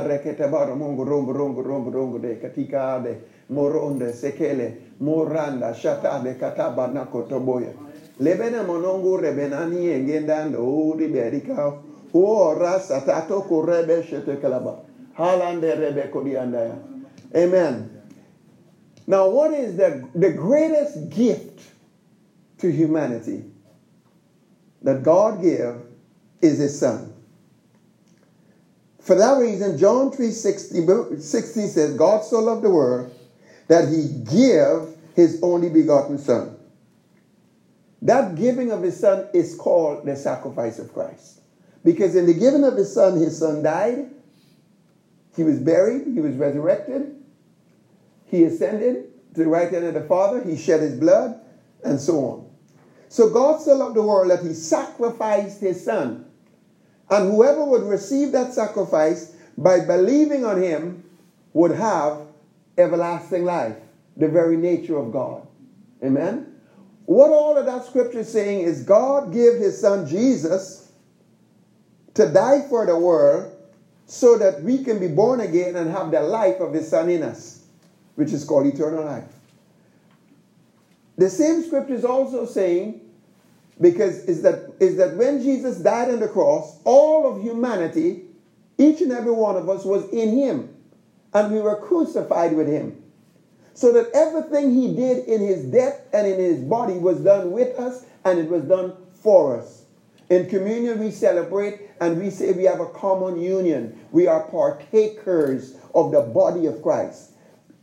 arrekete bara mongo rongo rombo rongo de katika ade moronde sekele moranda shatade kataba nakotoboya lebena monongo rebenani engendando uri berika. Ora satato kurebe shete kalaba. Halande rebe kodiandaya amen. Now what is the the greatest gift to humanity that God gave is his son for that reason, John 3 60, 60 says, God so loved the world that he gave his only begotten Son. That giving of his Son is called the sacrifice of Christ. Because in the giving of his Son, his Son died, he was buried, he was resurrected, he ascended to the right hand of the Father, he shed his blood, and so on. So God so loved the world that he sacrificed his Son and whoever would receive that sacrifice by believing on him would have everlasting life, the very nature of God. Amen? What all of that scripture is saying is God gave his son Jesus to die for the world so that we can be born again and have the life of his son in us, which is called eternal life. The same scripture is also saying because is that is that when Jesus died on the cross, all of humanity, each and every one of us was in him, and we were crucified with him. So that everything he did in his death and in his body was done with us and it was done for us. In communion, we celebrate and we say we have a common union. We are partakers of the body of Christ.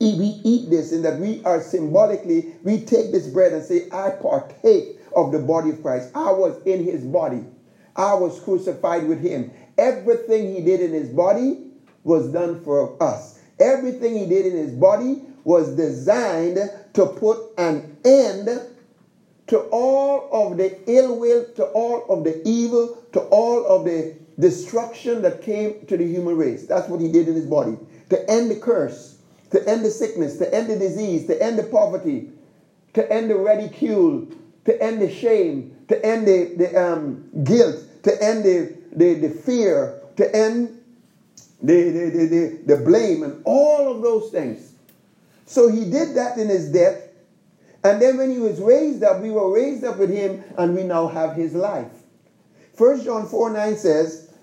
We eat this in that we are symbolically, we take this bread and say, I partake of the body of Christ. I was in his body. I was crucified with him. Everything he did in his body was done for us. Everything he did in his body was designed to put an end to all of the ill will, to all of the evil, to all of the destruction that came to the human race. That's what he did in his body. To end the curse, to end the sickness, to end the disease, to end the poverty, to end the ridicule, to end the shame, to end the, the um, guilt, to end the, the, the fear, to end the, the, the, the, the blame, and all of those things. So he did that in his death. And then when he was raised up, we were raised up with him, and we now have his life. 1 John 4 9 says,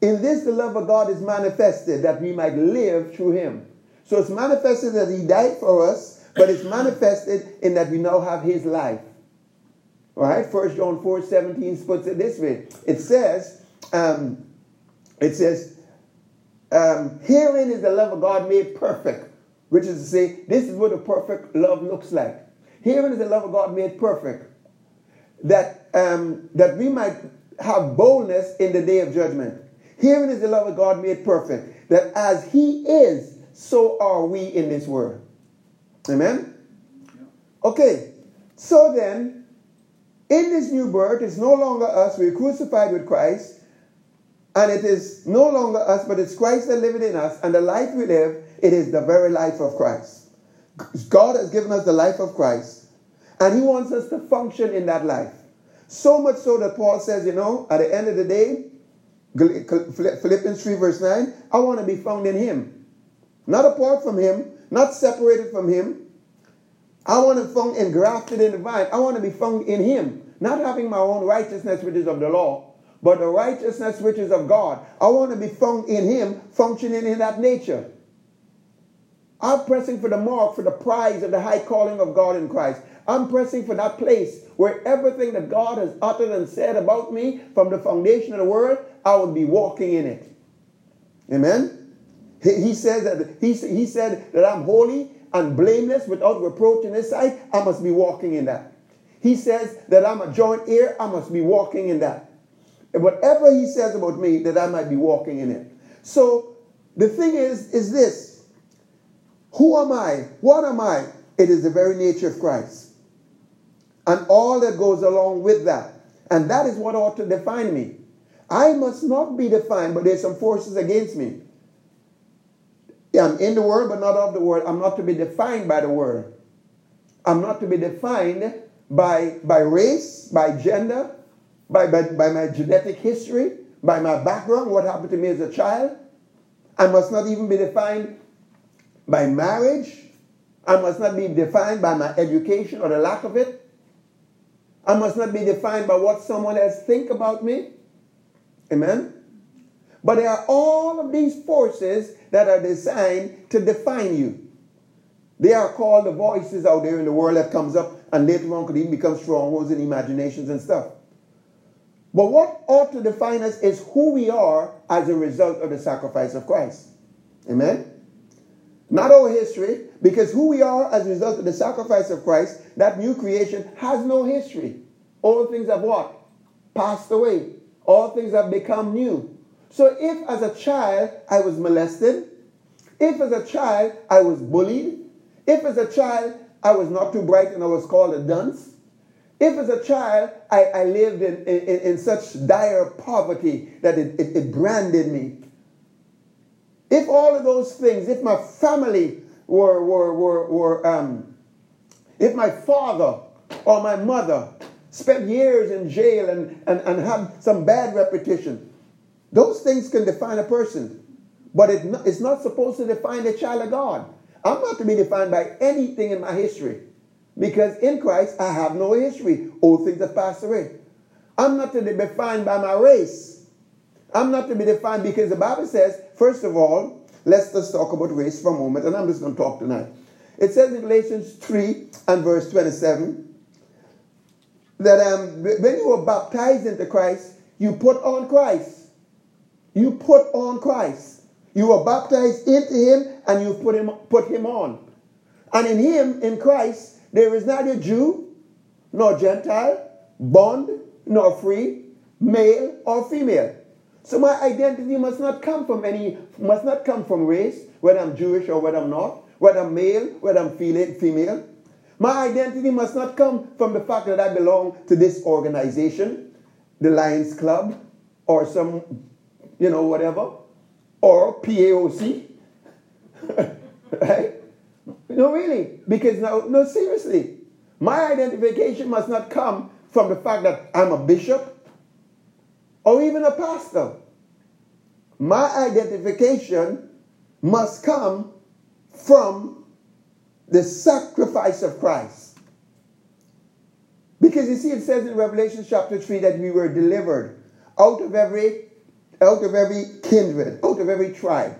In this the love of God is manifested, that we might live through him. So it's manifested that he died for us, but it's manifested in that we now have his life. All right, First John 4 17 puts it this way. It says, um, it says, um, herein is the love of God made perfect, which is to say, this is what a perfect love looks like. Herein is the love of God made perfect, that um, that we might have boldness in the day of judgment. Herein is the love of God made perfect, that as He is, so are we in this world. Amen. Okay, so then in this new birth, it's no longer us. We're crucified with Christ. And it is no longer us, but it's Christ that lives in us. And the life we live, it is the very life of Christ. God has given us the life of Christ. And He wants us to function in that life. So much so that Paul says, you know, at the end of the day, Philippians 3, verse 9, I want to be found in Him. Not apart from Him, not separated from Him, I want to be found engrafted in the vine. I want to be found in Him, not having my own righteousness, which is of the law, but the righteousness which is of God. I want to be found in Him, functioning in that nature. I'm pressing for the mark, for the prize of the high calling of God in Christ. I'm pressing for that place where everything that God has uttered and said about me from the foundation of the world, I would be walking in it. Amen. He, he says that he, he said that I'm holy and blameless without reproach in his sight, I must be walking in that. He says that I'm a joint heir, I must be walking in that. And whatever he says about me, that I might be walking in it. So the thing is, is this. Who am I? What am I? It is the very nature of Christ. And all that goes along with that. And that is what ought to define me. I must not be defined, but there's some forces against me. I'm in the world, but not of the world. I'm not to be defined by the world. I'm not to be defined by, by race, by gender, by, by, by my genetic history, by my background, what happened to me as a child. I must not even be defined by marriage. I must not be defined by my education or the lack of it. I must not be defined by what someone else think about me. Amen. But there are all of these forces that are designed to define you. They are called the voices out there in the world that comes up and later on could even become strongholds and imaginations and stuff. But what ought to define us is who we are as a result of the sacrifice of Christ. Amen? Not our history, because who we are as a result of the sacrifice of Christ, that new creation has no history. All things have what? Passed away. All things have become new. So if as a child I was molested, if as a child I was bullied, if as a child I was not too bright and I was called a dunce, if as a child I, I lived in, in, in, such dire poverty that it, it, it branded me, if all of those things, if my family were, were, were, were um, if my father or my mother spent years in jail and, and, and had some bad reputation, those things can define a person. But it, it's not supposed to define a child of God. I'm not to be defined by anything in my history. Because in Christ, I have no history. All things have passed away. I'm not to be defined by my race. I'm not to be defined because the Bible says, first of all, let's just talk about race for a moment, and I'm just going to talk tonight. It says in Galatians 3 and verse 27 that um, when you were baptized into Christ, you put on Christ. You put on Christ. You were baptized into him and you put him, put him on. And in him, in Christ, there is neither Jew nor Gentile, bond nor free, male or female. So my identity must not come from any, must not come from race, whether I'm Jewish or whether I'm not, whether I'm male, whether I'm female. My identity must not come from the fact that I belong to this organization, the Lions Club, or some, you know, whatever or PAOC. right? No, really. Because no, no, seriously. My identification must not come from the fact that I'm a bishop or even a pastor. My identification must come from the sacrifice of Christ. Because you see, it says in Revelation chapter 3 that we were delivered out of every out of every kindred, out of every tribe.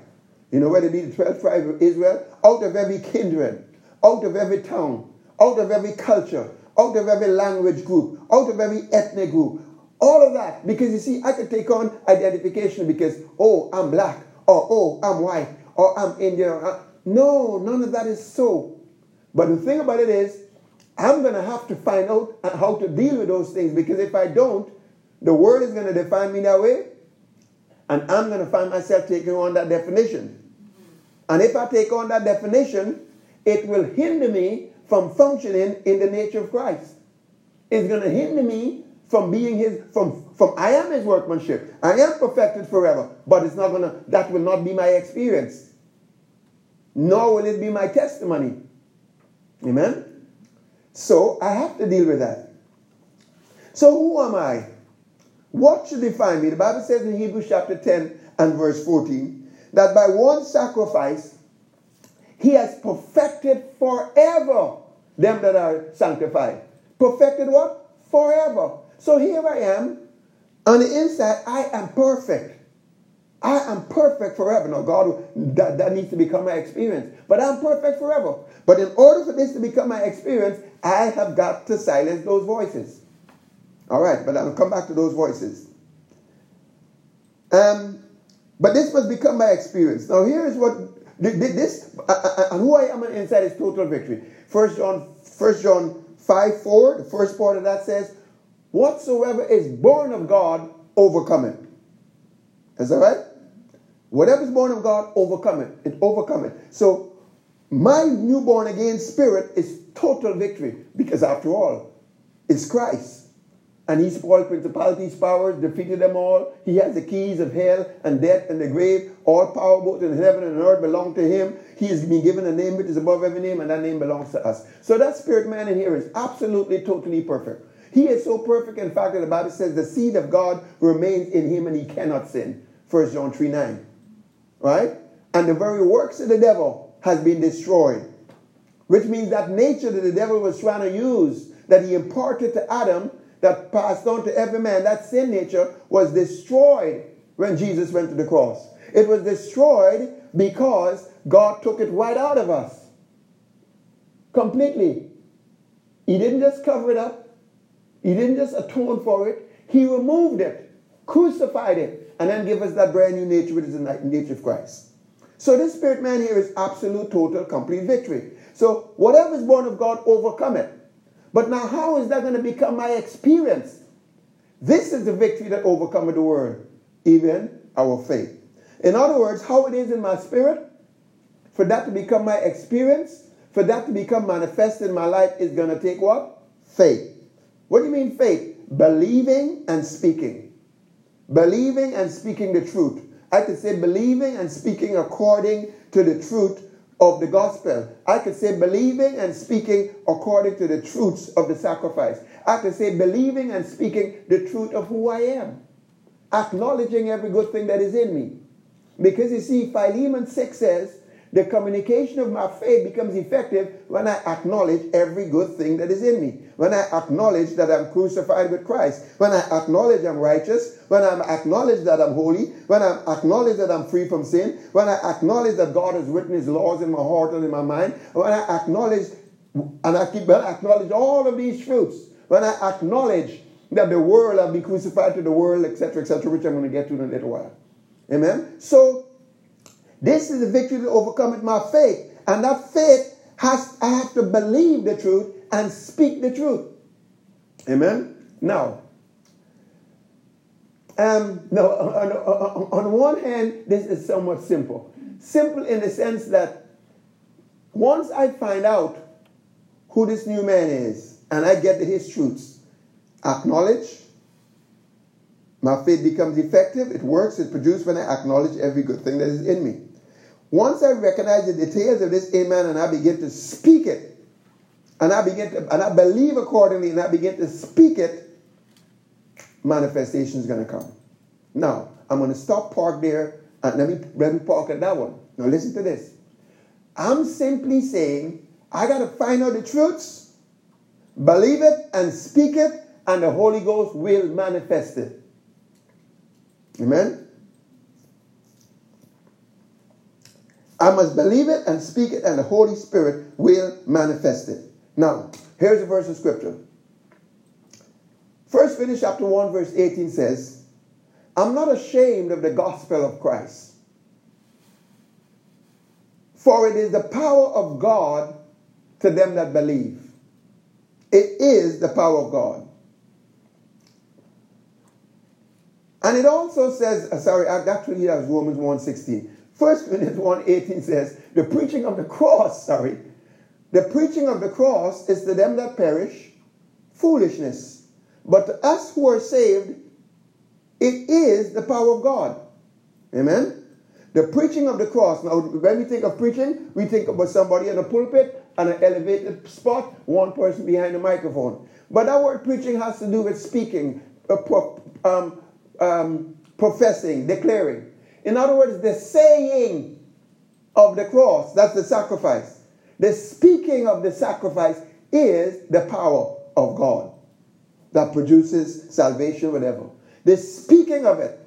You know, whether it be the 12 tribes of Israel, out of every kindred, out of every tongue, out of every culture, out of every language group, out of every ethnic group. All of that. Because you see, I could take on identification because, oh, I'm black, or oh, I'm white, or I'm Indian. Uh, no, none of that is so. But the thing about it is, I'm going to have to find out how to deal with those things because if I don't, the world is going to define me that way and I'm going to find myself taking on that definition. And if I take on that definition, it will hinder me from functioning in the nature of Christ. It's going to hinder me from being his, from, from I am his workmanship. I am perfected forever. But it's not going to, that will not be my experience. Nor will it be my testimony. Amen? So I have to deal with that. So who am I? What should define me? The Bible says in Hebrews chapter 10 and verse 14 that by one sacrifice he has perfected forever them that are sanctified. Perfected what? Forever. So here I am. On the inside, I am perfect. I am perfect forever. Now, God, that, that needs to become my experience. But I'm perfect forever. But in order for this to become my experience, I have got to silence those voices. All right, but I'll come back to those voices. Um, but this must become my experience. Now, here is what this uh, uh, uh, and who I am inside is total victory. First John, First John five four. The first part of that says, "Whatsoever is born of God, overcome it." Is that right? Whatever is born of God, overcome it. It overcome it. So, my newborn again spirit is total victory because, after all, it's Christ. And he spoiled principalities, powers, defeated them all. He has the keys of hell and death and the grave. All power both in heaven and earth belong to him. He has been given a name which is above every name, and that name belongs to us. So that spirit man in here is absolutely, totally perfect. He is so perfect, in fact, that the Bible says the seed of God remains in him and he cannot sin. 1 John 3 9. Right? and the very works of the devil has been destroyed. Which means that nature that the devil was trying to use, that he imparted to Adam, that passed on to every man, that sin nature was destroyed when Jesus went to the cross. It was destroyed because God took it right out of us. Completely. He didn't just cover it up, He didn't just atone for it, He removed it, crucified it, and then give us that brand new nature, which is the nature of Christ. So this spirit man here is absolute, total, complete victory. So whatever is born of God, overcome it. But now, how is that going to become my experience? This is the victory that overcometh the world, even our faith. In other words, how it is in my spirit, for that to become my experience, for that to become manifested in my life is going to take what? Faith. What do you mean faith? Believing and speaking. Believing and speaking the truth. I could say believing and speaking according to the truth of the gospel. I could say believing and speaking according to the truths of the sacrifice. I could say believing and speaking the truth of who I am. Acknowledging every good thing that is in me. Because you see, Philemon 6 says, the communication of my faith becomes effective when I acknowledge every good thing that is in me. When I acknowledge that I'm crucified with Christ. When I acknowledge I'm righteous. When I acknowledge that I'm holy. When I acknowledge that I'm free from sin. When I acknowledge that God has written his laws in my heart and in my mind. When I acknowledge, and I keep, when I acknowledge all of these truths. When I acknowledge that the world, I'll be crucified to the world, etc., etc., which I'm going to get to in a little while. Amen? So, this is the victory that overcometh my faith. And that faith has, I have to believe the truth and speak the truth. Amen? Now, um, no, on, on, on one hand, this is somewhat simple. Simple in the sense that once I find out who this new man is and I get his truths, acknowledge, my faith becomes effective, it works, it produces when I acknowledge every good thing that is in me. Once I recognize the details of this amen and I begin to speak it, and I begin to, and I believe accordingly, and I begin to speak it, manifestation is going to come. Now, I'm going to stop park there and let me, let me park at that one. Now, listen to this. I'm simply saying I got to find out the truths, believe it, and speak it, and the Holy Ghost will manifest it. Amen? I must believe it and speak it, and the Holy Spirit will manifest it. Now, here's a verse of scripture. First Corinthians chapter 1, verse 18 says, I'm not ashamed of the gospel of Christ. For it is the power of God to them that believe. It is the power of God. And it also says, uh, sorry, actually that was Romans 1.16. 1 Corinthians 1.18 says, the preaching of the cross, sorry, the preaching of the cross is to them that perish foolishness. But to us who are saved, it is the power of God. Amen? The preaching of the cross. Now, when we think of preaching, we think about somebody in a pulpit and an elevated spot, one person behind the microphone. But that word preaching has to do with speaking, uh, um, um, professing, declaring. In other words, the saying of the cross, that's the sacrifice. The speaking of the sacrifice is the power of God that produces salvation, whatever. The speaking of it.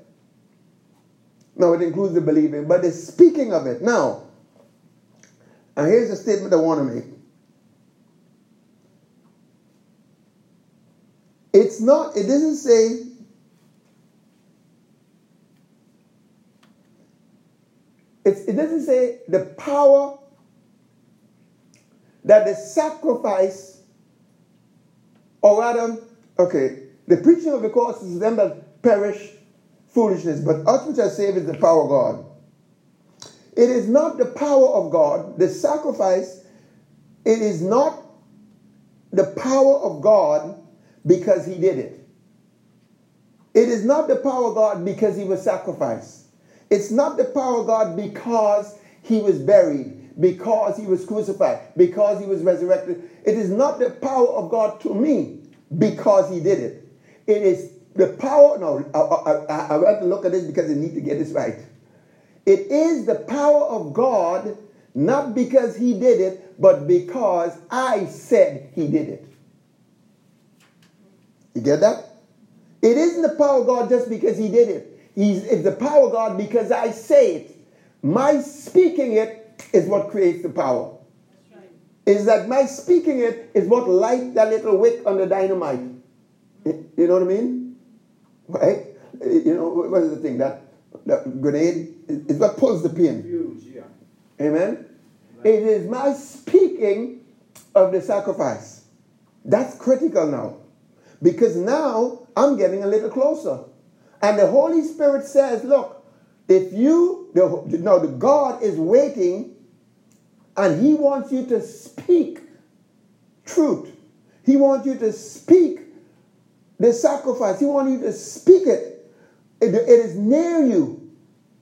Now, it includes the believing, but the speaking of it. Now, and here's a statement I want to make. It's not, it doesn't say It's, it doesn't say the power that the sacrifice, or rather, okay, the preaching of the cross is them that perish foolishness, but us which are saved is the power of God. It is not the power of God, the sacrifice, it is not the power of God because he did it. It is not the power of God because he was sacrificed. It's not the power of God because he was buried, because he was crucified, because he was resurrected. It is not the power of God to me because he did it. It is the power, no, I, I, I, I have to look at this because I need to get this right. It is the power of God, not because he did it, but because I said he did it. You get that? It isn't the power of God just because he did it. He's, it's the power of God because I say it. My speaking it is what creates the power. Right. Is that my speaking it is what light that little wick on the dynamite. You know what I mean? Right? You know, what is the thing? That, that grenade is what pulls the pin. Huge, yeah. Amen? Right. It is my speaking of the sacrifice. That's critical now. Because now I'm getting a little closer. And the Holy Spirit says, look, if you, the, no, the God is waiting and he wants you to speak truth. He wants you to speak the sacrifice. He wants you to speak it. it. It is near you.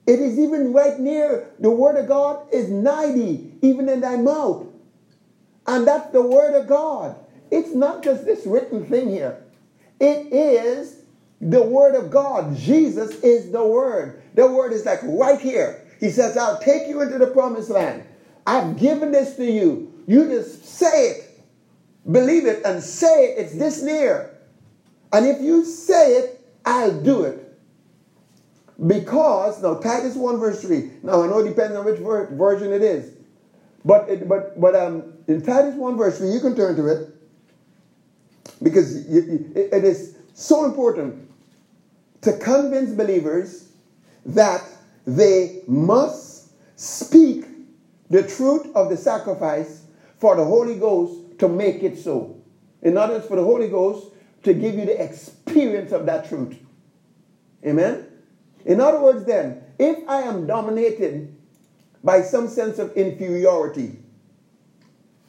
It is even right near. The word of God is nigh thee, even in thy mouth. And that's the word of God. It's not just this written thing here. It is the Word of God. Jesus is the Word. The Word is like right here. He says, I'll take you into the promised land. I've given this to you. You just say it, believe it, and say it. It's this near. And if you say it, I'll do it. Because, now Titus 1 verse 3. Now I know it depends on which ver- version it is. But, it, but, but um, in Titus 1 verse 3, you can turn to it. Because it is so important to convince believers that they must speak the truth of the sacrifice for the Holy Ghost to make it so. In other words, for the Holy Ghost to give you the experience of that truth. Amen? In other words, then, if I am dominated by some sense of inferiority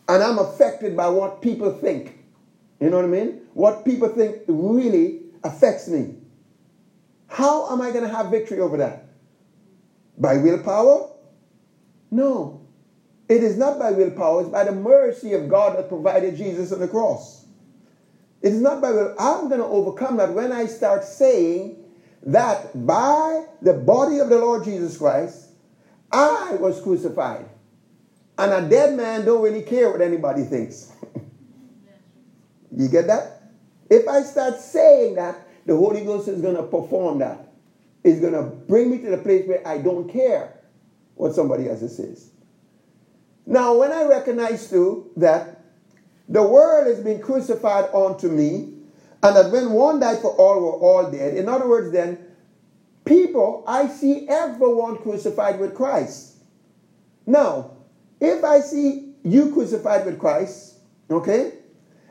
and I'm affected by what people think, you know what I mean? What people think really affects me. How am I going to have victory over that? By willpower? No. It is not by willpower, it's by the mercy of God that provided Jesus on the cross. It is not by will. I'm going to overcome that when I start saying that by the body of the Lord Jesus Christ, I was crucified. And a dead man don't really care what anybody thinks. You get that? If I start saying that, the Holy Ghost is going to perform that. It's going to bring me to the place where I don't care what somebody else says. Now, when I recognize too that the world has been crucified onto me, and that when one died for all, we're all dead. In other words, then, people, I see everyone crucified with Christ. Now, if I see you crucified with Christ, okay,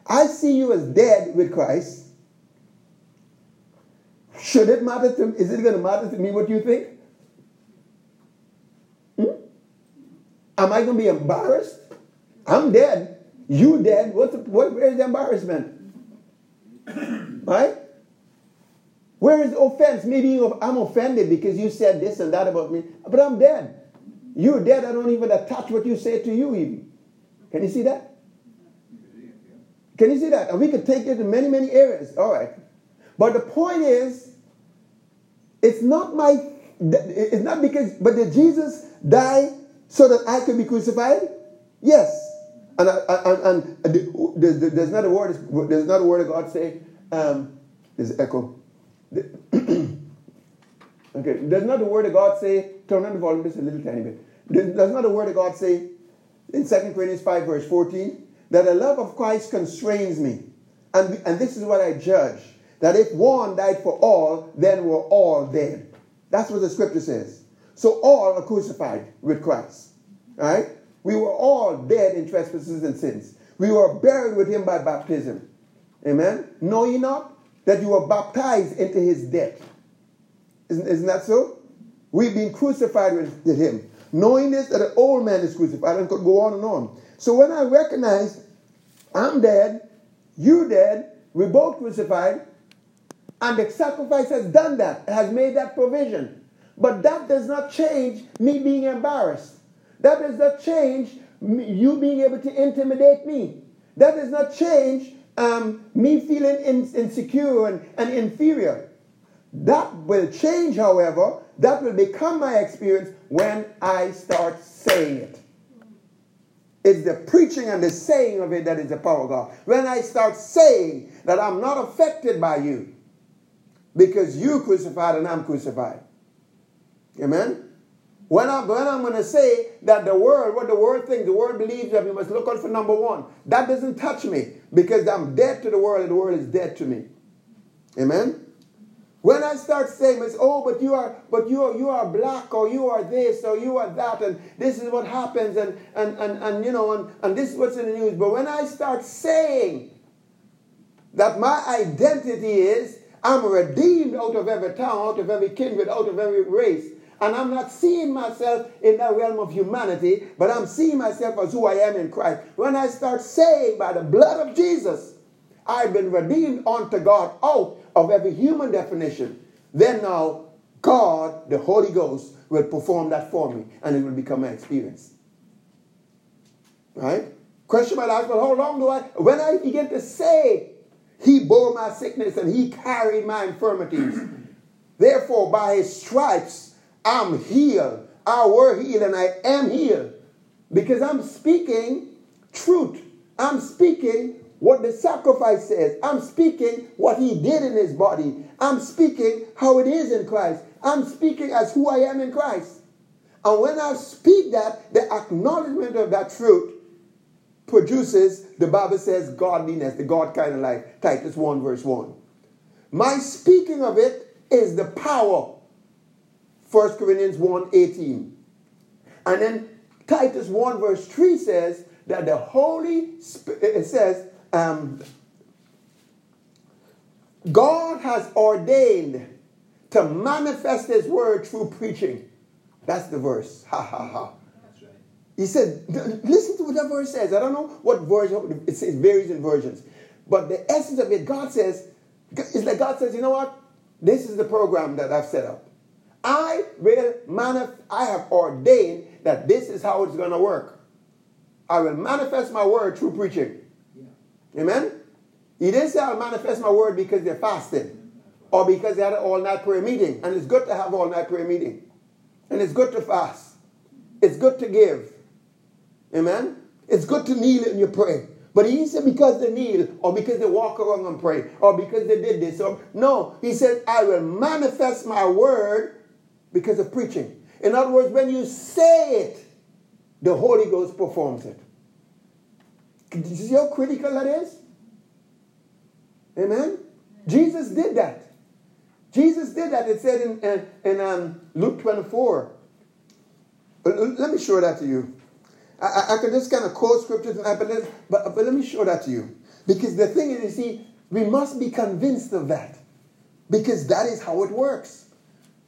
I see you as dead with Christ. Should it matter to me? Is it going to matter to me what you think? Hmm? Am I going to be embarrassed? I'm dead. You dead. What's the, what, where's the embarrassment? right? Where is the offense? Maybe I'm offended because you said this and that about me, but I'm dead. You're dead. I don't even attach what you say to you, even. Can you see that? Can you see that? And we could take it in many, many areas. All right. But the point is, it's not my, it's not because, but did Jesus die so that I could be crucified? Yes. And, and, and there's not a word, there's not a word of God say, um, there's echo. okay, there's not a word of God say, turn on the volume just a little tiny bit. There's not a word of God say in 2 Corinthians 5 verse 14, that the love of Christ constrains me. And, and this is what I judge that if one died for all, then we're all dead. That's what the scripture says. So all are crucified with Christ. Right? We were all dead in trespasses and sins. We were buried with him by baptism. Amen? Know ye not that you were baptized into his death? Isn't, isn't that so? We've been crucified with him. Knowing this, that an old man is crucified, and could go on and on. So when I recognize I'm dead, you dead, we're both crucified, and the sacrifice has done that, has made that provision. But that does not change me being embarrassed. That does not change you being able to intimidate me. That does not change um, me feeling in, insecure and, and inferior. That will change, however, that will become my experience when I start saying it. It's the preaching and the saying of it that is the power of God. When I start saying that I'm not affected by you because you crucified and I'm crucified. Amen? When I'm, when I'm going to say that the world, what the world thinks, the world believes that we must look out for number one, that doesn't touch me because I'm dead to the world and the world is dead to me. Amen? When I start saying, it's, oh, but you are, but you are, you are black, or you are this, or you are that, and this is what happens, and and and, and you know, and, and this is what's in the news. But when I start saying that my identity is I'm redeemed out of every town, out of every kindred, out of every race, and I'm not seeing myself in that realm of humanity, but I'm seeing myself as who I am in Christ. When I start saying by the blood of Jesus, I've been redeemed unto God out of every human definition. Then now, God, the Holy Ghost, will perform that for me and it will become my experience. Right? Question might ask, well, how long do I, when I begin to say, He bore my sickness and He carried my infirmities. Therefore, by His stripes, I'm healed. I were healed and I am healed. Because I'm speaking truth. I'm speaking what the sacrifice says. I'm speaking what he did in his body. I'm speaking how it is in Christ. I'm speaking as who I am in Christ. And when I speak that, the acknowledgement of that truth produces, the Bible says, godliness, the God kind of life. Titus 1, verse 1. My speaking of it is the power. 1 Corinthians 1, 18. And then Titus 1, verse 3 says that the Holy Spirit, it says, um, God has ordained to manifest His word through preaching. That's the verse. Ha ha ha. He said, listen to what that verse says. I don't know what version, it says varies in versions. But the essence of it, God says, it's like God says, you know what? This is the program that I've set up. I will manif- I have ordained that this is how it's going to work. I will manifest my word through preaching. Amen? He didn't say I'll manifest my word because they're fasting or because they had an all night prayer meeting. And it's good to have all night prayer meeting. And it's good to fast. It's good to give. Amen? It's good to kneel and you pray. But he said because they kneel or because they walk around and pray or because they did this. Or, no, he said, I will manifest my word because of preaching. In other words, when you say it, the Holy Ghost performs it. Do you see how critical that is? Amen? Jesus did that. Jesus did that. It said in, in, in um, Luke 24. Uh, let me show that to you. I, I, can just kind of quote scriptures, but, let, but, but let me show that to you. Because the thing is, you see, we must be convinced of that. Because that is how it works.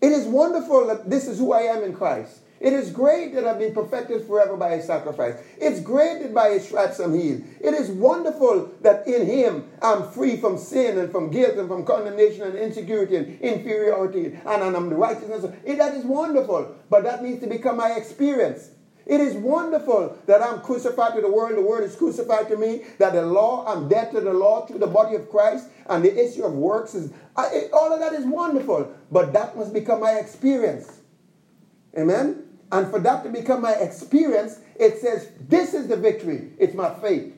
It is wonderful that this is who I am in Christ. It is great that I've been perfected forever by his sacrifice. It's great that by his stripes I'm healed. It is wonderful that in him I'm free from sin and from guilt and from condemnation and insecurity and inferiority and, and I'm the righteousness. It, that is wonderful, but that needs to become my experience. It is wonderful that I'm crucified to the world, the world is crucified to me, that the law, I'm dead to the law through the body of Christ, and the issue of works is, I, it, all of that is wonderful, but that must become my experience. Amen? And for that to become my experience, it says, This is the victory. It's my faith.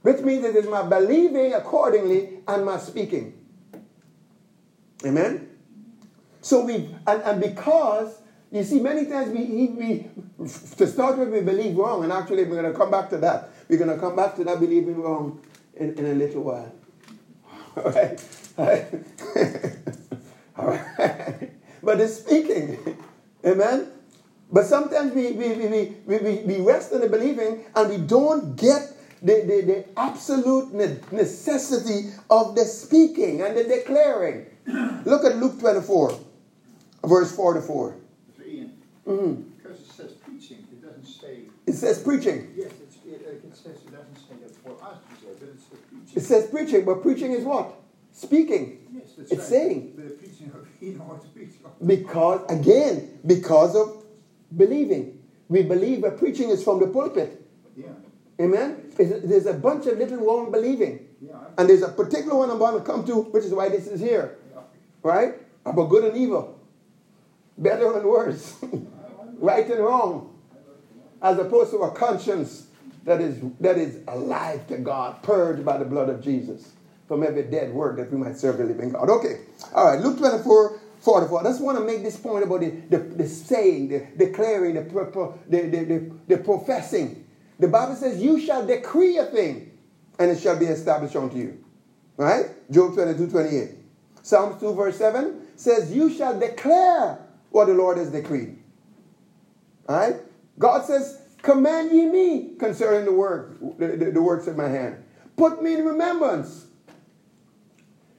Which means it is my believing accordingly and my speaking. Amen? So we, and, and because, you see, many times we, we, to start with, we believe wrong, and actually we're going to come back to that. We're going to come back to that believing wrong in, in a little while. All right? All right? But the speaking, amen? But sometimes we, we, we, we, we, we rest in the believing and we don't get the, the, the absolute necessity of the speaking and the declaring. Look at Luke 24, verse 4 to 4. Mm-hmm. Because it says preaching, it doesn't say. It says preaching. Yes, it, it says it doesn't say that for us to say, but it says preaching. It says preaching, but preaching is what? Speaking. Yes, that's it's right. saying. The preaching of, you know what to preach. Because, again, because of believing. We believe that preaching is from the pulpit. Yeah. Amen? There's a bunch of little wrong believing. Yeah. And there's a particular one I'm going to come to, which is why this is here. Yeah. Right? About good and evil. better and worse, right and wrong, as opposed to a conscience that is, that is alive to God, purged by the blood of Jesus from every dead work that we might serve the living God. Okay, all right, Luke 24, 44. I just want to make this point about the, the, the saying, the declaring, the, the, the, the, professing. The Bible says, You shall decree a thing, and it shall be established unto you. Right? Job 22, 28. Psalms 2, verse 7 says, You shall declare what the Lord has decreed. Right? God says, Command ye me concerning the work, the, the, the works of my hand. Put me in remembrance.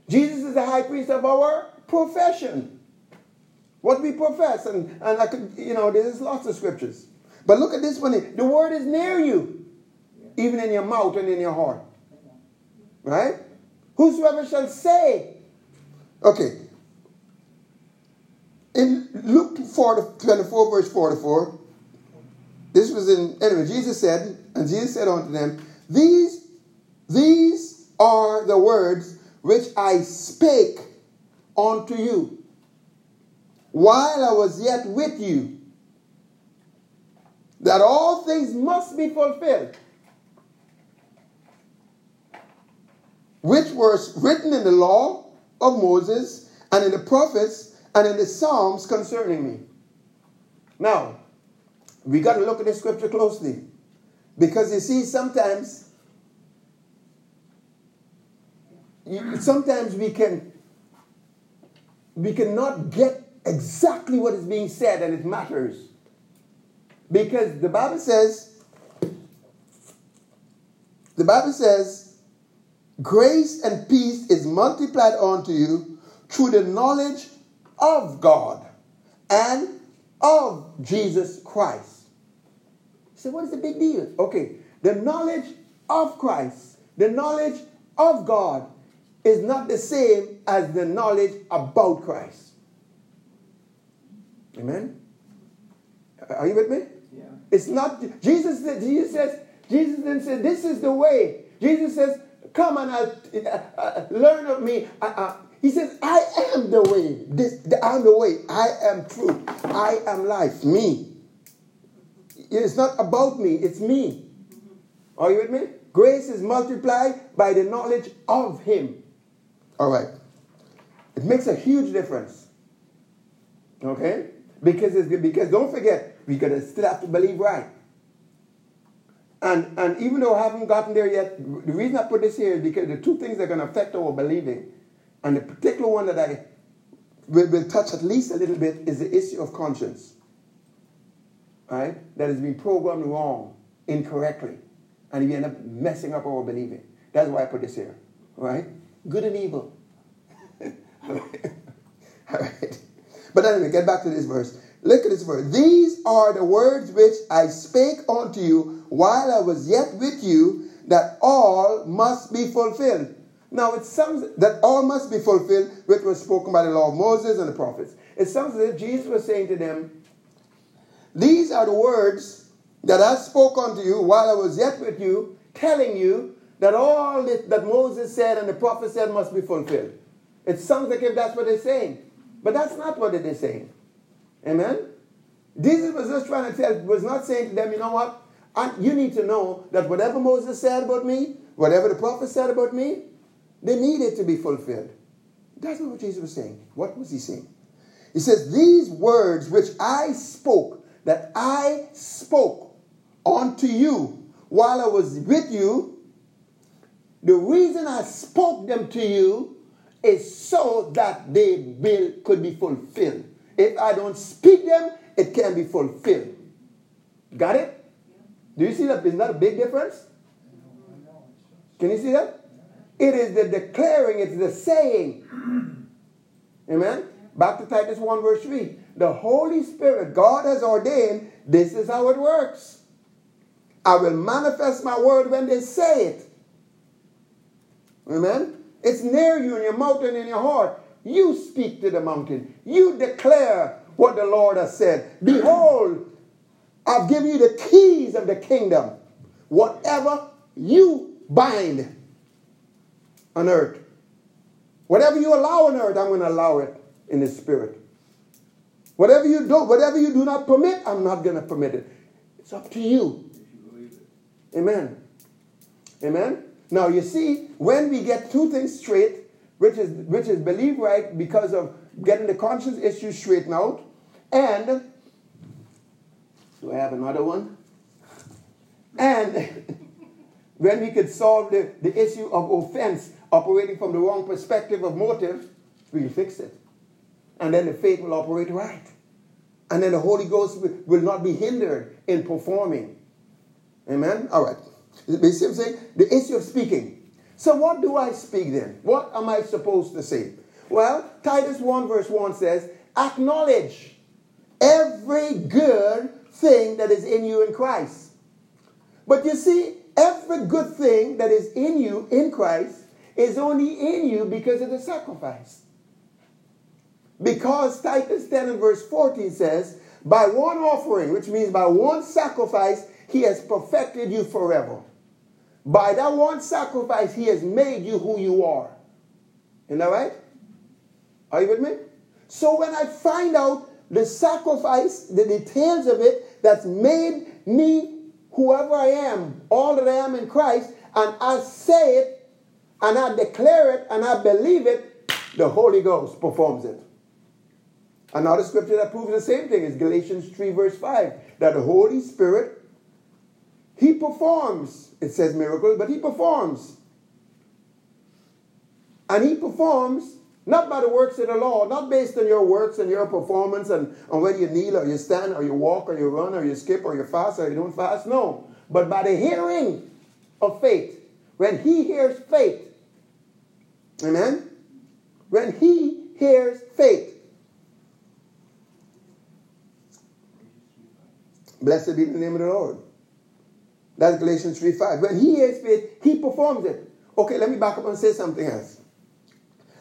Jesus is the high priest of our profession. What we profess, and, and I could, you know, there's lots of scriptures. But look at this one. The word is near you, even in your mouth and in your heart. Right? Whosoever shall say, okay. In Luke 4, 24, verse 44, this was in, anyway, Jesus said, and Jesus said unto them, These, these are the words which I spake unto you while I was yet with you, that all things must be fulfilled, which was written in the law of Moses and in the prophets and in the Psalms concerning me. Now, we got to look at the scripture closely. Because you see, sometimes sometimes we can we cannot get exactly what is being said and it matters. Because the bible says the bible says grace and peace is multiplied unto you through the knowledge of god and of jesus christ so what is the big deal okay the knowledge of christ the knowledge of god is not the same as the knowledge about Christ. Amen? Are you with me? Yeah. It's not, Jesus, Jesus says, Jesus didn't say, this is the way. Jesus says, come and uh, uh, uh, learn of me. Uh, uh, he says, I am the way. This, the, I'm the way. I am truth. I am life. Me. It's not about me. It's me. Are you with me? Grace is multiplied by the knowledge of him. All right. It makes a huge difference. Okay? Because it's because don't forget, we gotta still have to believe right. And and even though I haven't gotten there yet, the reason I put this here is because the two things that are gonna affect our believing, and the particular one that I will, will touch at least a little bit is the issue of conscience. Right? That has been programmed wrong, incorrectly. And we end up messing up our believing. That's why I put this here. Right? good and evil. All right. But anyway, get back to this verse. Look at this verse. These are the words which I spake unto you while I was yet with you, that all must be fulfilled. Now it sounds that all must be fulfilled, which was spoken by the law of Moses and the prophets. It sounds as if Jesus was saying to them, These are the words that I spoke unto you while I was yet with you, telling you that all that, Moses said and the prophet said must be fulfilled. It sounds like if that's what they're saying. But that's not what they're saying. Amen? Jesus was just trying to tell, was not saying to them, you know what? I, you need to know that whatever Moses said about me, whatever the prophet said about me, they needed to be fulfilled. That's not what Jesus was saying. What was he saying? He says, These words which I spoke, that I spoke unto you while I was with you, the reason I spoke them to you is so that they will, could be fulfilled. If I don't speak them, it can't be fulfilled. Got it? Do you see that? Isn't that a big difference? Can you see that? It is the declaring, it's the saying. Amen? Back to Titus 1, verse 3. The Holy Spirit, God has ordained, this is how it works. I will manifest my word when they say it. Amen? It's near you in your mouth and in your heart. You speak to the mountain. You declare what the Lord has said. Behold, I've given you the keys of the kingdom. Whatever you bind on earth, whatever you allow on earth, I'm going to allow it in the spirit. Whatever you do, whatever you do not permit, I'm not going to permit it. It's up to you. Amen. Amen. Now you see, when we get two things straight, which is which is believe right because of getting the conscience issue straightened out, and do I have another one? And when we could solve the, the issue of offense operating from the wrong perspective of motive, we'll fix it. And then the faith will operate right. And then the Holy Ghost will not be hindered in performing. Amen? All right. What I'm saying? The issue of speaking. So what do I speak then? What am I supposed to say? Well, Titus 1 verse 1 says, acknowledge every good thing that is in you in Christ. But you see, every good thing that is in you in Christ is only in you because of the sacrifice. Because Titus 10 and verse 14 says, by one offering, which means by one sacrifice, he has perfected you forever. By that one sacrifice, he has made you who you are. Isn't that right? Are you with me? So when I find out the sacrifice, the details of it that's made me whoever I am, all that I am in Christ, and I say it, and I declare it, and I believe it, the Holy Ghost performs it. Another scripture that proves the same thing is Galatians 3, verse 5, that the Holy Spirit, He performs. It says miracles, but He performs. And He performs not by the works of the law, not based on your works and your performance and on whether you kneel or you stand or you walk or you run or you skip or you fast or you don't fast. No. But by the hearing of faith. When he hears faith. Amen? When he hears faith. Blessed be the name of the Lord. That's Galatians 3 5. When he hears faith, he performs it. Okay, let me back up and say something else.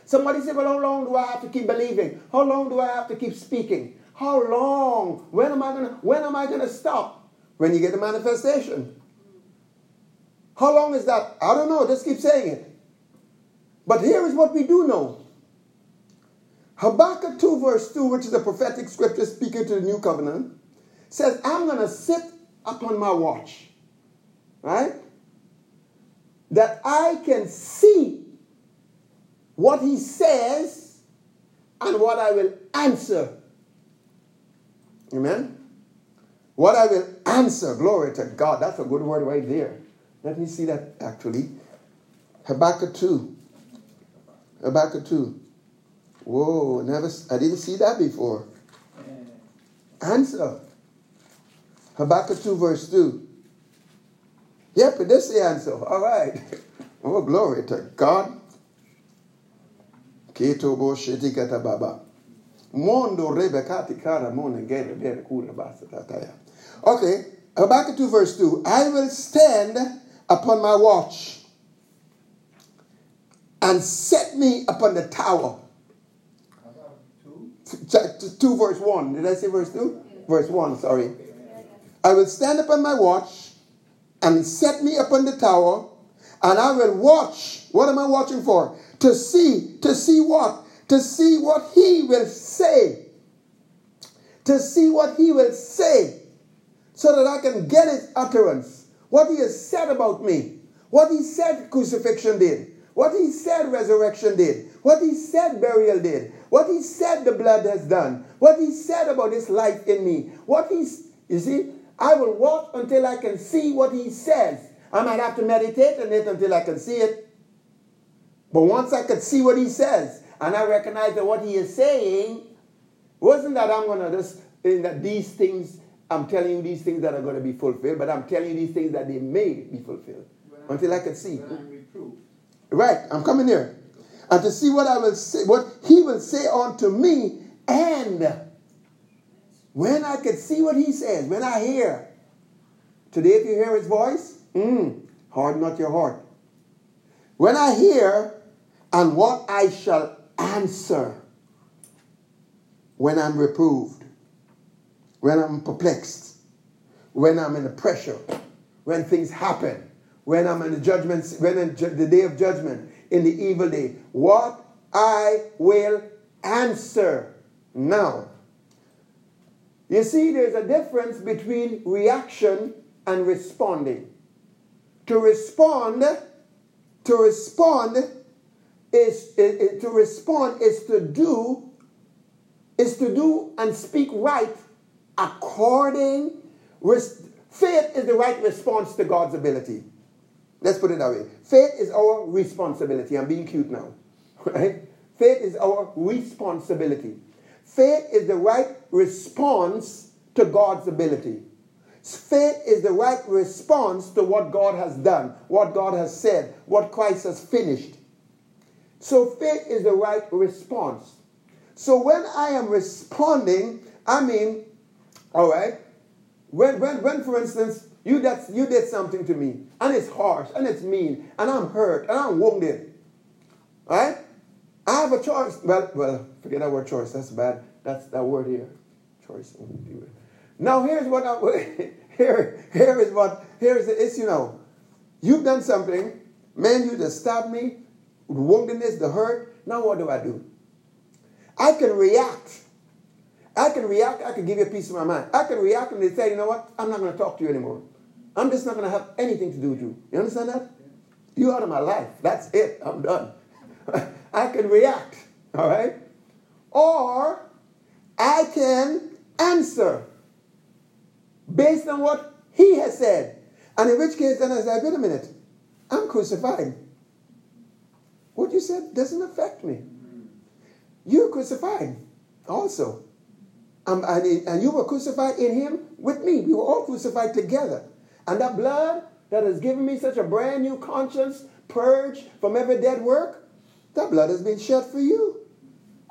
Somebody said, Well, how long do I have to keep believing? How long do I have to keep speaking? How long? When am I gonna when am I gonna stop? When you get the manifestation. How long is that? I don't know. Just keep saying it. But here is what we do know. Habakkuk 2, verse 2, which is a prophetic scripture speaking to the new covenant, says, I'm going to sit upon my watch, right? That I can see what he says and what I will answer. Amen? What I will answer. Glory to God. That's a good word right there. Let me see that actually. Habakkuk 2. Habakkuk 2. Whoa, never I didn't see that before. Answer. Habakkuk 2, verse 2. Yep, it is the answer. All right. Oh, glory to God. Keto sheti kata baba. Mondo rebekati kara mona gere dere kura basa tataya. Okay, Habakkuk 2 verse 2. I will stand upon my watch and set me upon the tower. Two? 2 verse 1. Did I say verse 2? Verse 1, sorry. I will stand upon my watch and set me upon the tower, and I will watch. What am I watching for? to see, to see what? To see what he will say. To see what he will say. So that I can get his utterance. What he has said about me. What he said crucifixion did. What he said resurrection did. What he said burial did. What he said the blood has done. What he said about his life in me. What he's, you see, I will walk until I can see what he says. I might have to meditate on it until I can see it. But once I could see what he says, and I recognize that what he is saying wasn't that I'm going to just, that these things, I'm telling you these things that are going to be fulfilled, but I'm telling you these things that they may be fulfilled. until I could see. Right, I'm coming there. And to see what I will say, what he will say unto me, and when I could see what he says, when I hear. Today, if you hear his voice, mm, harden not your heart. When I hear, and what I shall answer when I'm reproved, when I'm perplexed, when I'm in the pressure, when things happen, when I'm in the judgment, when in the day of judgment, in the evil day, what I will answer. Now, You see, there's a difference between reaction and responding. To respond, to respond is, is, is to respond is to do is to do and speak right according faith is the right response to God's ability. Let's put it that way. Faith is our responsibility. I'm being cute now. Right? Faith is our responsibility. Faith is the right response to God's ability. Faith is the right response to what God has done, what God has said, what Christ has finished. So faith is the right response. So when I am responding, I mean, all right, when, when, when for instance, you, that's, you did something to me, and it's harsh, and it's mean, and I'm hurt, and I'm wounded, right? I have a choice. Well, well, forget that word choice. That's bad. That's that word here. Choice. Now here's what I here here is what here's the issue now. You've done something, man, you just stabbed me, the woundedness, the hurt. Now what do I do? I can react. I can react. I can give you a piece of my mind. I can react and they say, you know what? I'm not going to talk to you anymore. I'm just not going to have anything to do with you. You understand that? You out of my life. That's it. I'm done. I can react, all right? Or I can answer based on what he has said. And in which case, then I say, wait a minute, I'm crucified. What you said doesn't affect me. You're crucified also. And, and you were crucified in him with me. We were all crucified together. And that blood that has given me such a brand new conscience, purged from every dead work, that blood has been shed for you.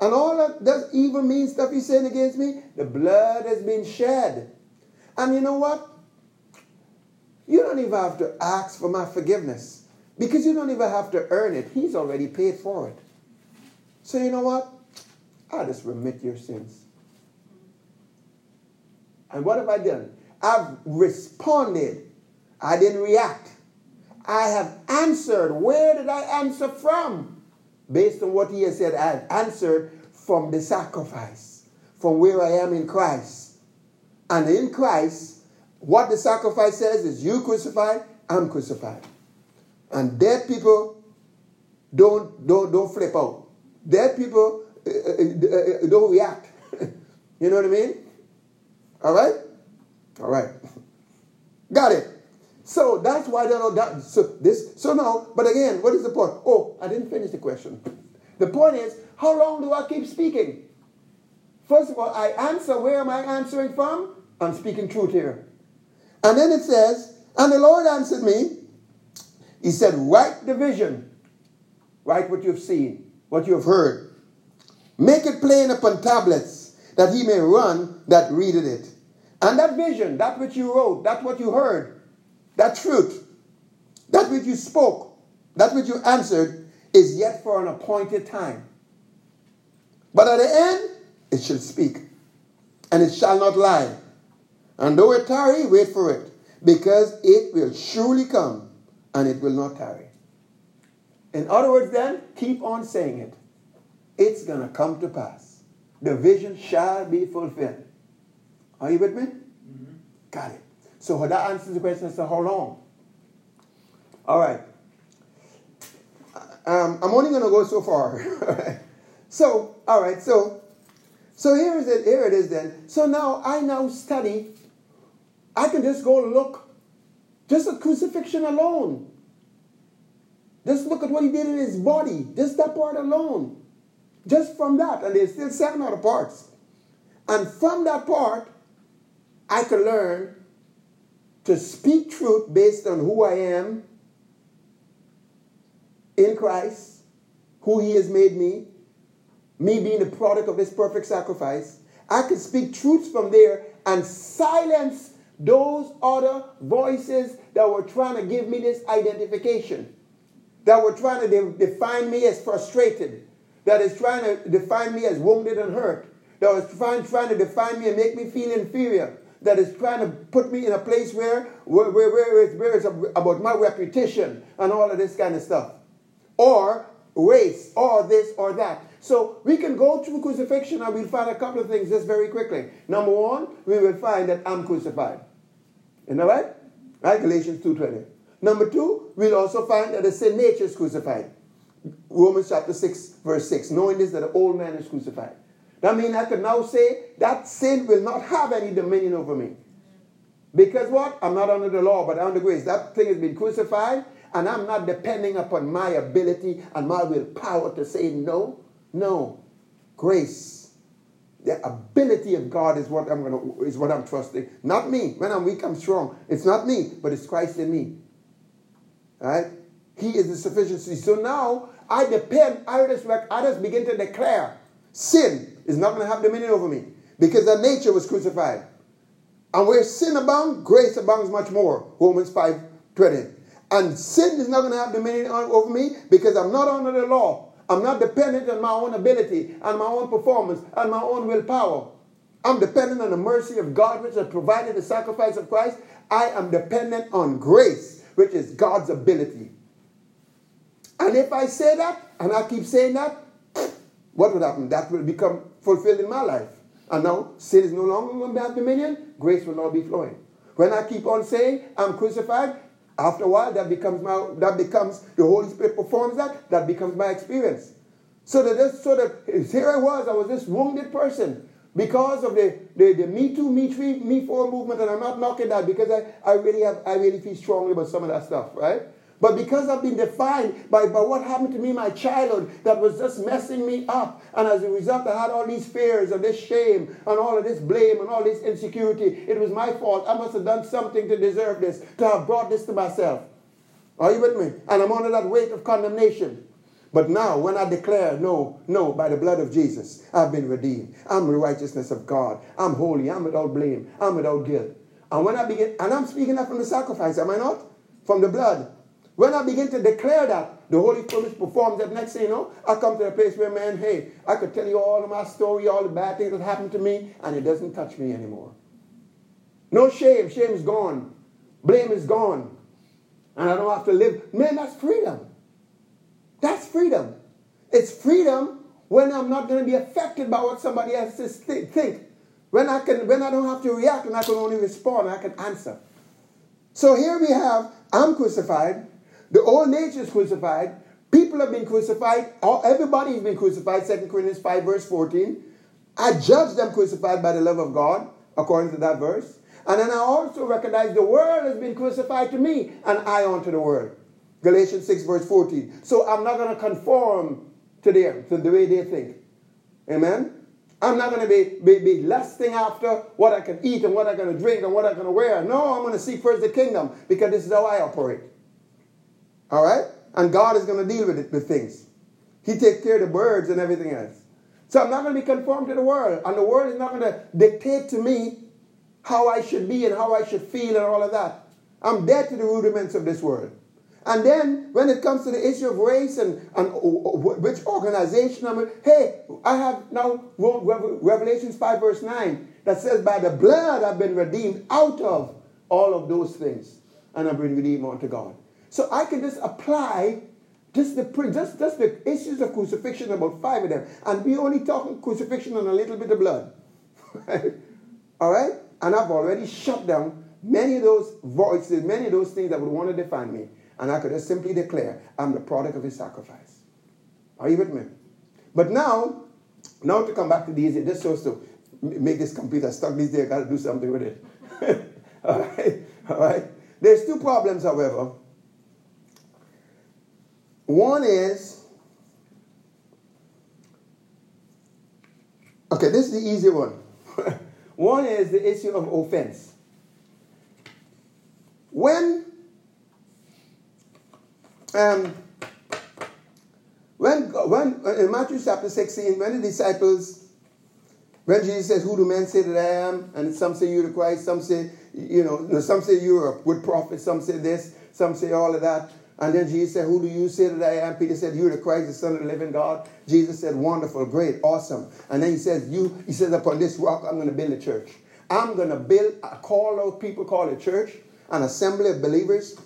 And all that, that evil, mean stuff you're saying against me, the blood has been shed. And you know what? You don't even have to ask for my forgiveness because you don't even have to earn it. He's already paid for it. So you know what? I'll just remit your sins. And what have I done? I've responded. I didn't react. I have answered. Where did I answer from? based on what he has said, I answered from the sacrifice, from where I am in Christ. And in Christ, what the sacrifice says is you crucified, I'm crucified. And dead people don't, don't, don't flip out. Dead people uh, uh, uh, don't react. you know what I mean? All right? All right. Got it. So that's why they're not That, so this. So now, but again, what is the point? Oh, I didn't finish the question. The point is, how long do I keep speaking? First of all, I answer. Where am I answering from? I'm speaking truth here. And then it says, and the Lord answered me. He said, write the vision. Write what you've seen, what you have heard. Make it plain upon tablets, that he may run that readeth it. And that vision, that which you wrote, that what you heard, that truth, that which you spoke, that which you answered, is yet for an appointed time. But at the end, it shall speak, and it shall not lie. And though it tarry, wait for it, because it will surely come, and it will not tarry. In other words, then, keep on saying it. It's going to come to pass. The vision shall be fulfilled. Are you with me? Mm-hmm. Got it. So that answers the question as to how long. All right. Um, I'm only going to go so far. so, all right. So, so here is it. Here it is then. So now I now study. I can just go look, just at crucifixion alone. Just look at what he did in his body. Just that part alone. Just from that, and there's still seven other parts. And from that part, I could learn to speak truth based on who I am in Christ, who He has made me, me being the product of His perfect sacrifice. I could speak truths from there and silence those other voices that were trying to give me this identification, that were trying to de- define me as frustrated, that is trying to define me as wounded and hurt, that is trying, trying to define me and make me feel inferior, that is trying to put me in a place where, where, where, where, it's, where it's about my reputation and all of this kind of stuff. Or race, or this or that. So we can go through crucifixion and we'll find a couple of things just very quickly. Number one, we will find that I'm crucified. Isn't that right? Right? Galatians 2.20. Number two, we'll also find that the sin nature is crucified. Romans chapter 6, verse 6. Knowing this, that the old man is crucified. That means I can now say that sin will not have any dominion over me. Because what? I'm not under the law, but under grace. That thing has been crucified, and I'm not depending upon my ability and my willpower to say no. No. Grace. The ability of God is what I'm gonna is what I'm trusting. Not me. When I'm weak, I'm strong. It's not me, but it's Christ in me. Right? He is the sufficiency. So now I depend, I just, I just begin to declare sin is not going to have dominion over me because the nature was crucified. And where sin abounds, grace abounds much more. Romans 5 20. And sin is not going to have dominion over me because I'm not under the law. I'm not dependent on my own ability and my own performance and my own willpower. I'm dependent on the mercy of God, which has provided the sacrifice of Christ. I am dependent on grace, which is God's ability. And if I say that, and I keep saying that, what would happen? That will become fulfilled in my life. And now sin is no longer going to have dominion, grace will now be flowing. When I keep on saying I'm crucified, after a while that becomes my that becomes the Holy Spirit performs that, that becomes my experience. So that this, so that here I was, I was this wounded person because of the, the, the Me Too, Me Three, Me Four movement, and I'm not knocking that because I, I really have I really feel strongly about some of that stuff, right? But because I've been defined by, by what happened to me in my childhood that was just messing me up, and as a result, I had all these fears and this shame and all of this blame and all this insecurity. It was my fault. I must have done something to deserve this, to have brought this to myself. Are you with me? And I'm under that weight of condemnation. But now, when I declare, no, no, by the blood of Jesus, I've been redeemed. I'm the righteousness of God. I'm holy. I'm without blame. I'm without guilt. And when I begin, and I'm speaking that from the sacrifice, am I not? From the blood. When I begin to declare that, the Holy Spirit performs that next thing you know, I come to a place where, man, hey, I could tell you all of my story, all the bad things that happened to me, and it doesn't touch me anymore. No shame. Shame is gone. Blame is gone. And I don't have to live. Man, that's freedom. That's freedom. It's freedom when I'm not going to be affected by what somebody else think. When I can, when I don't have to react and I can only respond, I can answer. So here we have, I'm crucified. The old nature is crucified. People have been crucified. Everybody has been crucified. 2 Corinthians 5, verse 14. I judge them crucified by the love of God, according to that verse. And then I also recognize the world has been crucified to me, and I unto the world. Galatians 6, verse 14. So I'm not going to conform to them, to the way they think. Amen? I'm not going to be, be, be lusting after what I can eat and what I'm going to drink and what I'm going to wear. No, I'm going to seek first the kingdom because this is how I operate. All right? And God is going to deal with it with things. He takes care of the birds and everything else. So I'm not going to be conformed to the world. And the world is not going to dictate to me how I should be and how I should feel and all of that. I'm dead to the rudiments of this world. And then when it comes to the issue of race and, and which organization I'm in, hey, I have now Revelations 5 verse 9 that says, by the blood I've been redeemed out of all of those things. And I've been redeemed unto God. So I can just apply just the just, just the issues of crucifixion, about five of them. And we're only talking crucifixion and a little bit of blood. All right? And I've already shut down many of those voices, many of those things that would want to define me. And I could just simply declare, I'm the product of his sacrifice. Are you with me? But now, now to come back to these, this shows to make this computer stuck these days, I gotta do something with it. All right? All right? There's two problems, however, one is, okay, this is the easy one. one is the issue of offense. When, um, when, when uh, in Matthew chapter 16, when the disciples, when Jesus says, Who do men say that I am? And some say you're the Christ, some say, you know, some say you're a good prophet, some say this, some say all of that. And then Jesus said, Who do you say that I am? Peter said, You're the Christ, the Son of the living God. Jesus said, Wonderful, great, awesome. And then he says, You, he says, Upon this rock, I'm going to build a church. I'm going to build, I call those people call a church, an assembly of believers.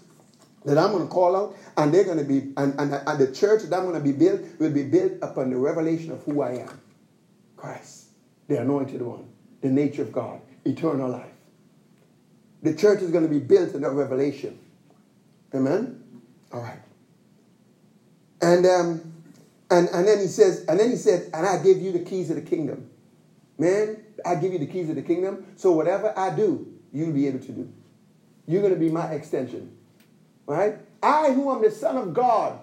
that I'm going to call out, and they're to be, and, and, and the church that I'm going to be built will be built upon the revelation of who I am Christ, the anointed one, the nature of God, eternal life. The church is going to be built in that revelation. Amen? All right. And, um, and, and then he says, and then he said, and I give you the keys of the kingdom. Man, I give you the keys of the kingdom. So whatever I do, you'll be able to do. You're going to be my extension. Right? I, who am the Son of God,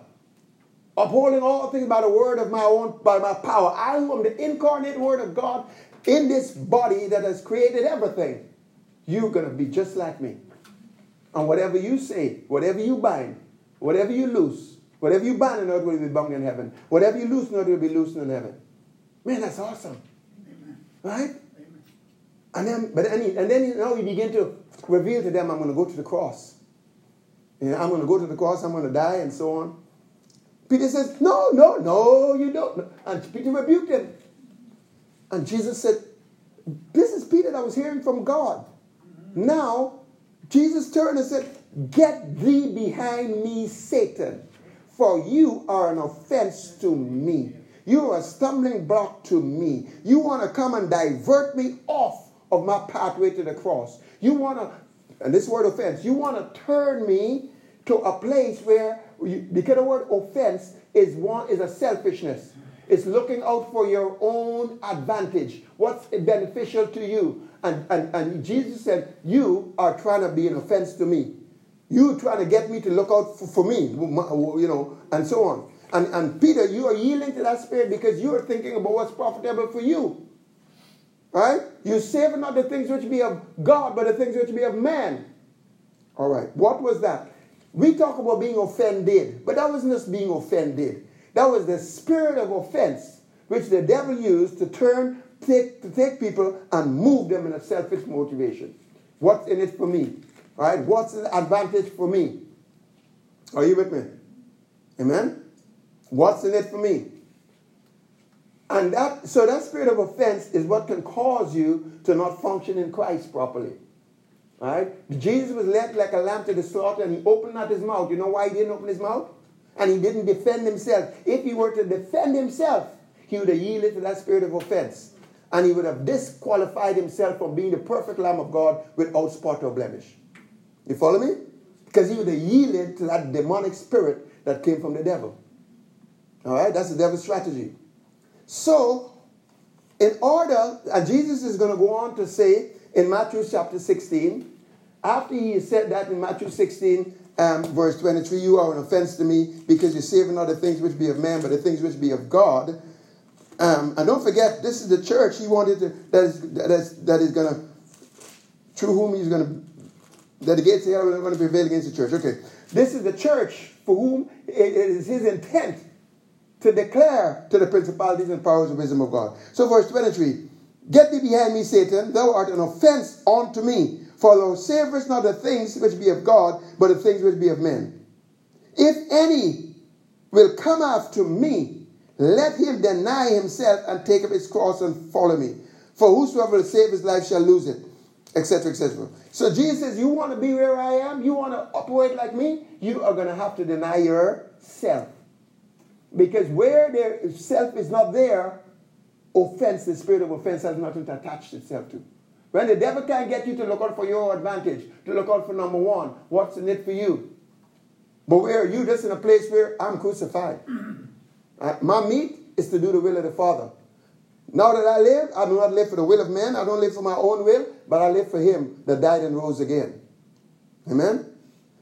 upholding all things by the word of my own, by my power. I, who am the incarnate word of God in this body that has created everything. You're going to be just like me. And whatever you say, whatever you bind, whatever you lose, whatever you bind on earth will be bound in heaven. Whatever you loose on earth will be loosed in heaven. Man, that's awesome. Amen. Right? And then, but then, and then you you begin to reveal to them, I'm going to go to the cross. Know, I'm going to go to the cross, I'm going to die, and so on. Peter says, No, no, no, you don't. And Peter rebuked him. And Jesus said, This is Peter that was hearing from God. Now, Jesus turned and said, Get thee behind me, Satan, for you are an offense to me. You are a stumbling block to me. You want to come and divert me off of my pathway to the cross. You want to, and this word offense, you want to turn me to a place where, you, because the word offense is one is a selfishness. It's looking out for your own advantage. What's beneficial to you? And, and, and Jesus said, You are trying to be an offense to me. You trying to get me to look out for, for me, you know, and so on. And, and Peter, you are yielding to that spirit because you are thinking about what's profitable for you. Right? You save not the things which be of God, but the things which be of man. All right. What was that? We talk about being offended, but that wasn't just being offended. That was the spirit of offense which the devil used to turn, take, to take people and move them in a selfish motivation. What's in it for me? Right? What's the advantage for me? Are you with me? Amen? What's in it for me? And that, so that spirit of offense is what can cause you to not function in Christ properly. Right? Jesus was led like a lamb to the slaughter and he opened not his mouth. You know why he didn't open his mouth? And he didn't defend himself. If he were to defend himself, he would have yielded to that spirit of offense. And he would have disqualified himself from being the perfect Lamb of God without spot or blemish. You follow me? Because he would have yielded to that demonic spirit that came from the devil. All right? That's the devil's strategy. So, in order, and Jesus is going to go on to say in Matthew chapter 16, after he said that in Matthew 16, um, verse 23, you are an offense to me because you're saving not the things which be of man, but the things which be of God. Um, and don't forget, this is the church he wanted to, that is, that is, that is going to, through whom he's going to, that the gates of hell are not going to prevail against the church. Okay. This is the church for whom it is his intent to declare to the principalities and powers of wisdom of God. So, verse 23 Get thee behind me, Satan, thou art an offense unto me, for thou savorest not the things which be of God, but the things which be of men. If any will come after me, let him deny himself and take up his cross and follow me. For whosoever will save his life shall lose it, etc., etc. So Jesus says, You want to be where I am? You want to operate like me? You are going to have to deny yourself. Because where their self is not there, offense, the spirit of offense has nothing to attach itself to. When the devil can't get you to look out for your advantage, to look out for number one, what's in it for you? But where are you just in a place where I'm crucified? My meat is to do the will of the Father. Now that I live, I do not live for the will of man, I don't live for my own will, but I live for him that died and rose again. Amen?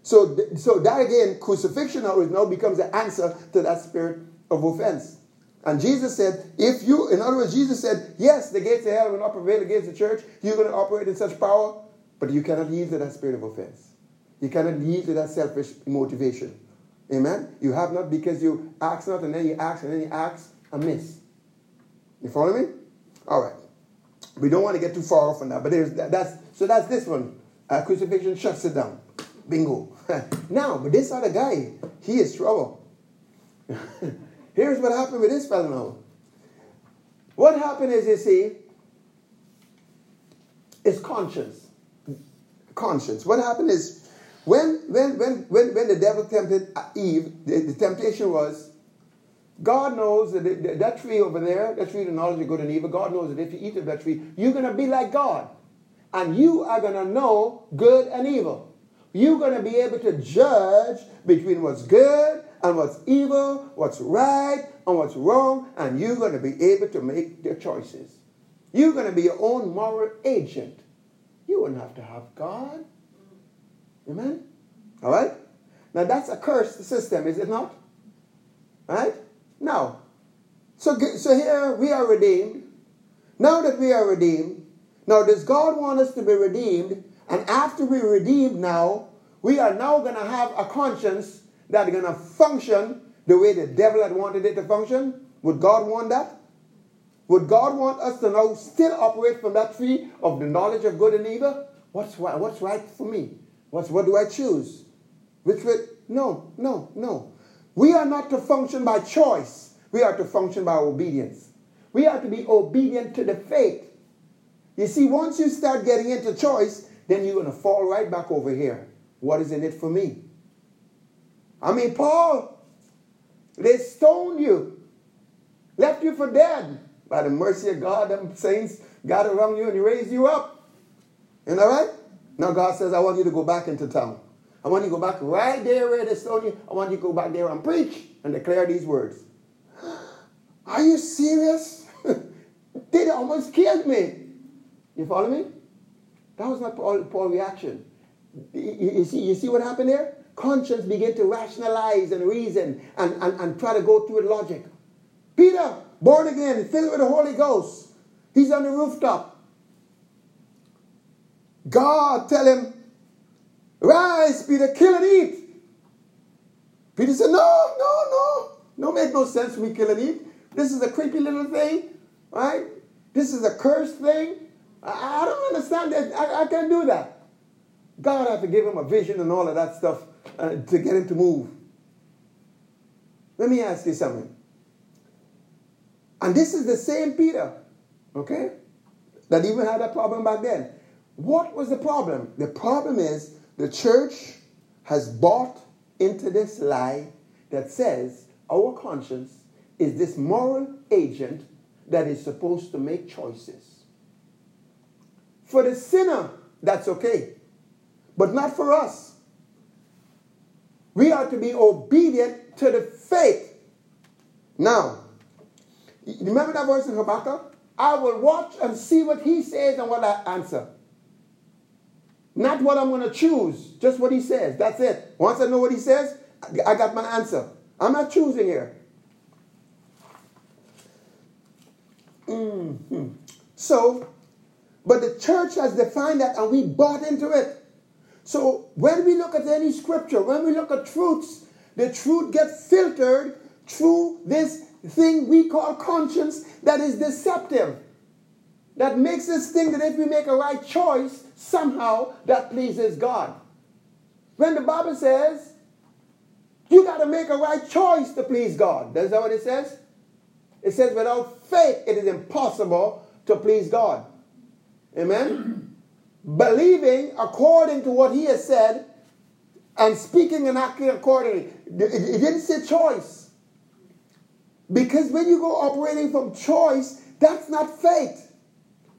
So, so that again, crucifixion now becomes the answer to that spirit of offense. And Jesus said, if you, in other words, Jesus said, yes, the gates of hell will not prevail against the church. You're going to operate in such power, but you cannot yield to that spirit of offense. You cannot yield to that selfish motivation. Amen? You have not because you ask not and then you ask and then you ask amiss. You follow me? All right. We don't want to get too far off on that, but there's that, that's so that's this one. Uh, crucifixion shuts it down. Bingo. now, but this other guy, he is trouble. Here's what happened with this fellow now. What happened is, you see, is conscience. Conscience. What happened is, When, when, when, when, when the devil tempted Eve, the, the temptation was God knows that that, tree over there, that tree of the knowledge of good and evil, God knows that if you eat of that tree, you're going to be like God. And you are going to know good and evil. You're going to be able to judge between what's good and what's evil, what's right and what's wrong, and you're going to be able to make the choices. You're going to be your own moral agent. You wouldn't have to have God. Amen? All right? Now that's a cursed system, is it not? Right? Now, so, so here we are redeemed. Now that we are redeemed, now does God want us to be redeemed? And after we're redeemed now, we are now going to have a conscience that's going to function the way the devil had wanted it to function? Would God want that? Would God want us to now still operate from that tree of the knowledge of good and evil? What's right, what's right for me? What's, what do I choose? Which way? No, no, no. We are not to function by choice. We are to function by obedience. We are to be obedient to the faith. You see, once you start getting into choice, then you're going to fall right back over here. What is in it for me? I mean, Paul, they stoned you, left you for dead. By the mercy of God, them saints got around you and raised you up. And all right? Now God says, I want you to go back into town. I want you to go back right there where they stoned you. I want you to go back there and preach and declare these words. Are you serious? they almost killed me. You follow me? That was not Paul's Paul reaction. You, see, you see what happened there? Conscience began to rationalize and reason and, and, and try to go through with logic. Peter, born again, filled with the Holy Ghost. He's on the rooftop. God tell him, rise, Peter, kill and eat. Peter said, no, no, no. No, make no sense for me kill and eat. This is a creepy little thing, right? This is a cursed thing. I, I don't understand that. I, I can't do that. God had to give him a vision and all of that stuff uh, to get him to move. Let me ask you something. And this is the same Peter, okay, that even had a problem back then. What was the problem? The problem is the church has bought into this lie that says our conscience is this moral agent that is supposed to make choices. For the sinner, that's okay, but not for us. We are to be obedient to the faith. Now, remember that verse in Habakkuk? I will watch and see what he says and what I answer. Not what I'm going to choose, just what he says. That's it. Once I know what he says, I got my answer. I'm not choosing here. Mm-hmm. So, but the church has defined that and we bought into it. So when we look at any scripture, when we look at truths, the truth gets filtered through this thing we call conscience that is deceptive. That makes us think that if we make a right choice, somehow that pleases God. When the Bible says, you got to make a right choice to please God. That's that what it says? It says, without faith, it is impossible to please God. Amen? believing according to what he has said and speaking and acting accordingly. It, didn't say choice. Because when you go operating from choice, that's not faith.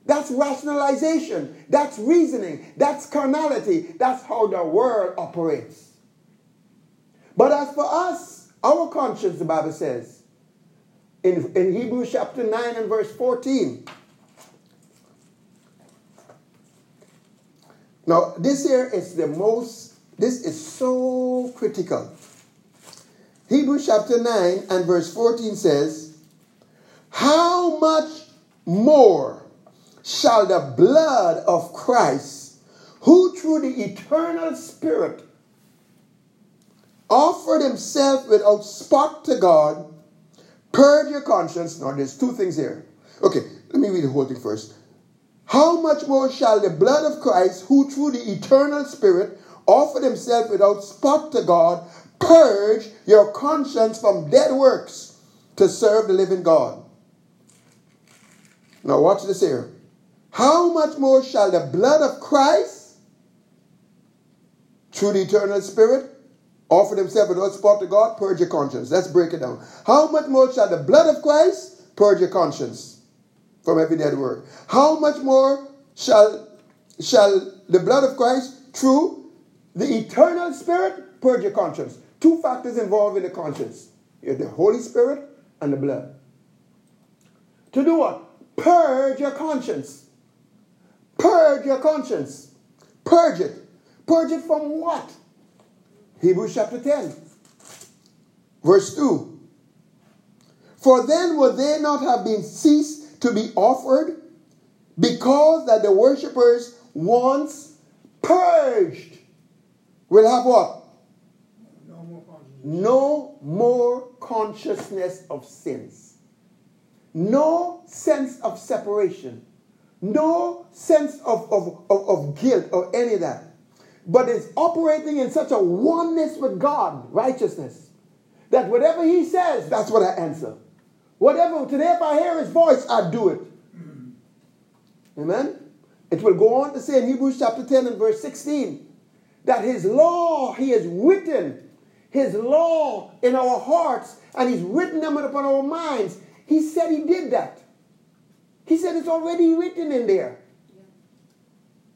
That's rationalization. That's reasoning. That's carnality. That's how the world operates. But as for us, our conscience, the Bible says, in, in Hebrews chapter 9 and verse 14, Now, this here is the most, this is so critical. Hebrews chapter 9 and verse 14 says, How much more shall the blood of Christ, who through the eternal Spirit offered himself without spot to God, purge your conscience? Now, there's two things here. Okay, let me read the whole thing first. How much more shall the blood of Christ, who through the eternal Spirit offered himself without spot to God, purge your conscience from dead works to serve the living God? Now, watch this here. How much more shall the blood of Christ, through the eternal spirit, offered himself without spot to God, purge your conscience. Let's break it down. How much more shall the blood of Christ purge your conscience from every dead work? How much more shall, shall the blood of Christ, through the eternal spirit, purge your conscience? Two factors involved in the conscience. The Holy Spirit and the blood. To do what? Purge your conscience. Purge your conscience. Purge it. Purge it from what? Hebrews chapter 10, verse 2. For then would they not have been ceased to be offered, because that the worshippers once purged will have what? No more consciousness. No more consciousness of sins. No sense of separation. No sense of, of, of, of guilt or any of that. But it's operating in such a oneness with God, righteousness, that whatever He says, that's what I answer. Whatever, today if I hear His voice, I do it. Amen? It will go on to say in Hebrews chapter 10 and verse 16 that His law, He has written His law in our hearts and He's written them upon our minds. He said He did that. He said it's already written in there.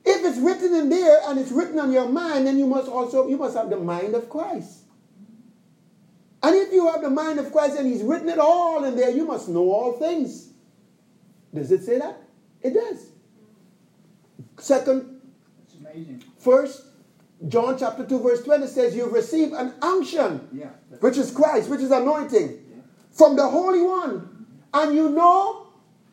If it's written in there and it's written on your mind, then you must also you must have the mind of Christ. And if you have the mind of Christ and He's written it all in there, you must know all things. Does it say that? It does. Second, It's amazing. first, John chapter 2, verse 20 says, You've received an unction, Yeah. which is Christ, which is anointing, from the Holy One, and you know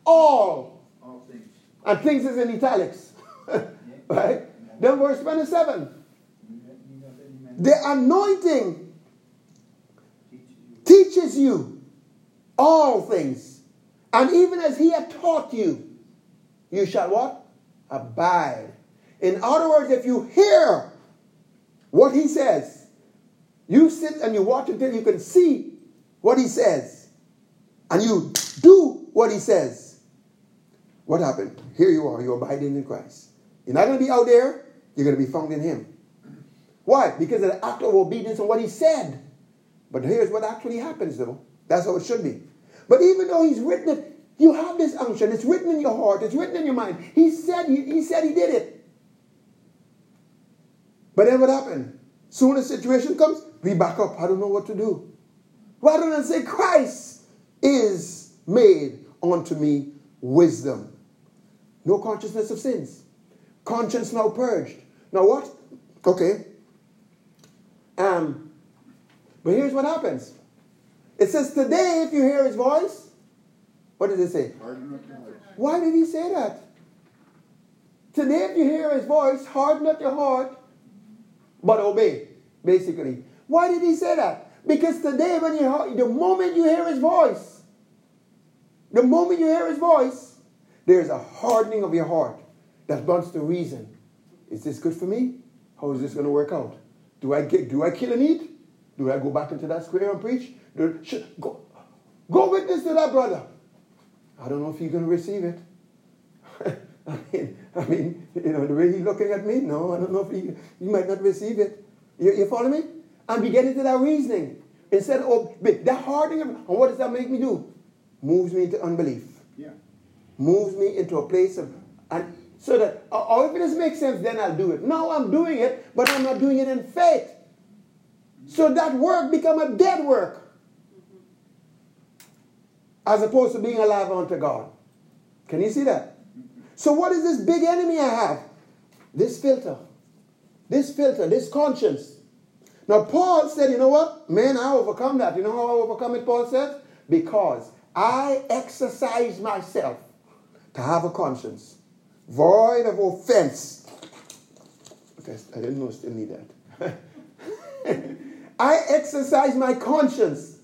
all. All things. And things is in italics. right? Then verse 27. You have- you have any man The anointing teaches you. all things. And even as he had taught you, you shall what? Abide. In other words, if you hear what he says, you sit and you watch until you can see what he says, and you do what he says. What happened? Here you are, you're abiding in Christ. You're not going to be out there, you're going to be found in him. Why? Because of the act of obedience and what he said. But here's what actually happens, though. That's how it should be. But even though he's written it, you have this unction. It's written in your heart. It's written in your mind. He said he, he said he did it. But then what happened? Soon as situation comes, we back up. I don't know what to do. Rather than say, Christ is made unto me wisdom. No consciousness of sins. Conscience now purged. Now what? Okay. Um, but here's what happens. It says, Today, if you hear his voice, what does it say? Harden not your hearts. Why did he say that? Today, if you hear his voice, harden not your heart, but obey, basically. Why did he say that? Because today, when you the moment you hear his voice, the moment you hear his voice, there's a hardening of your heart that wants to reason. Is this good for me? How is this going to work out? Do I get? Do I kill and eat? Do I go back into that square and preach? Do, sh- go, go witness to that brother. I don't know if you're going to receive it. I mean, I mean, you know, the way he's looking at me, no, I don't know if he, you might not receive it. You, you follow me? And we get into that reasoning. Instead of that hardening, and what does that make me do? Moves me into unbelief. Yeah. Moves me into a place of, and so that, or or if it doesn't make sense, then I'll do it. No, I'm doing it, but I'm not doing it in faith. So that work become a dead work. As opposed to being alive unto God. Can you see that? So what is this big enemy I have? This filter. This filter, this conscience. Now Paul said, you know what? Man, I overcome that. You know how I overcome it, Paul said? Because I exercise myself have a conscience. Void of offense. Okay, I didn't know still need that. I exercise my conscience.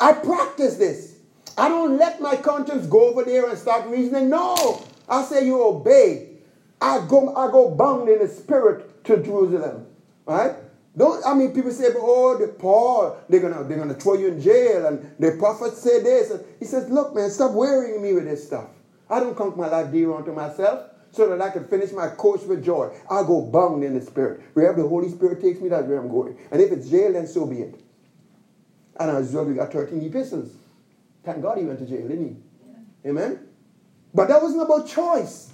I practice this. I don't let my conscience go over there and start reasoning. No. I say you obey. I go, I go bound in the spirit to Jerusalem. Right? Don't I mean people say, oh, the Paul, they're gonna they're gonna throw you in jail, and the prophet said this. And he says, Look, man, stop worrying me with this stuff. I don't count my life dear unto myself. so that I can finish my course with joy. I'll go bound in the Spirit. Wherever the Holy Spirit takes me, that's where I'm going. And if it's jail, then so be it. And as result, we got 13 epistles. Thank God he went to jail, didn't he? Yeah. Amen? But that wasn't about choice.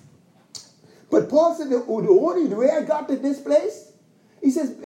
But Paul said, the, the only way I got to this place, he says,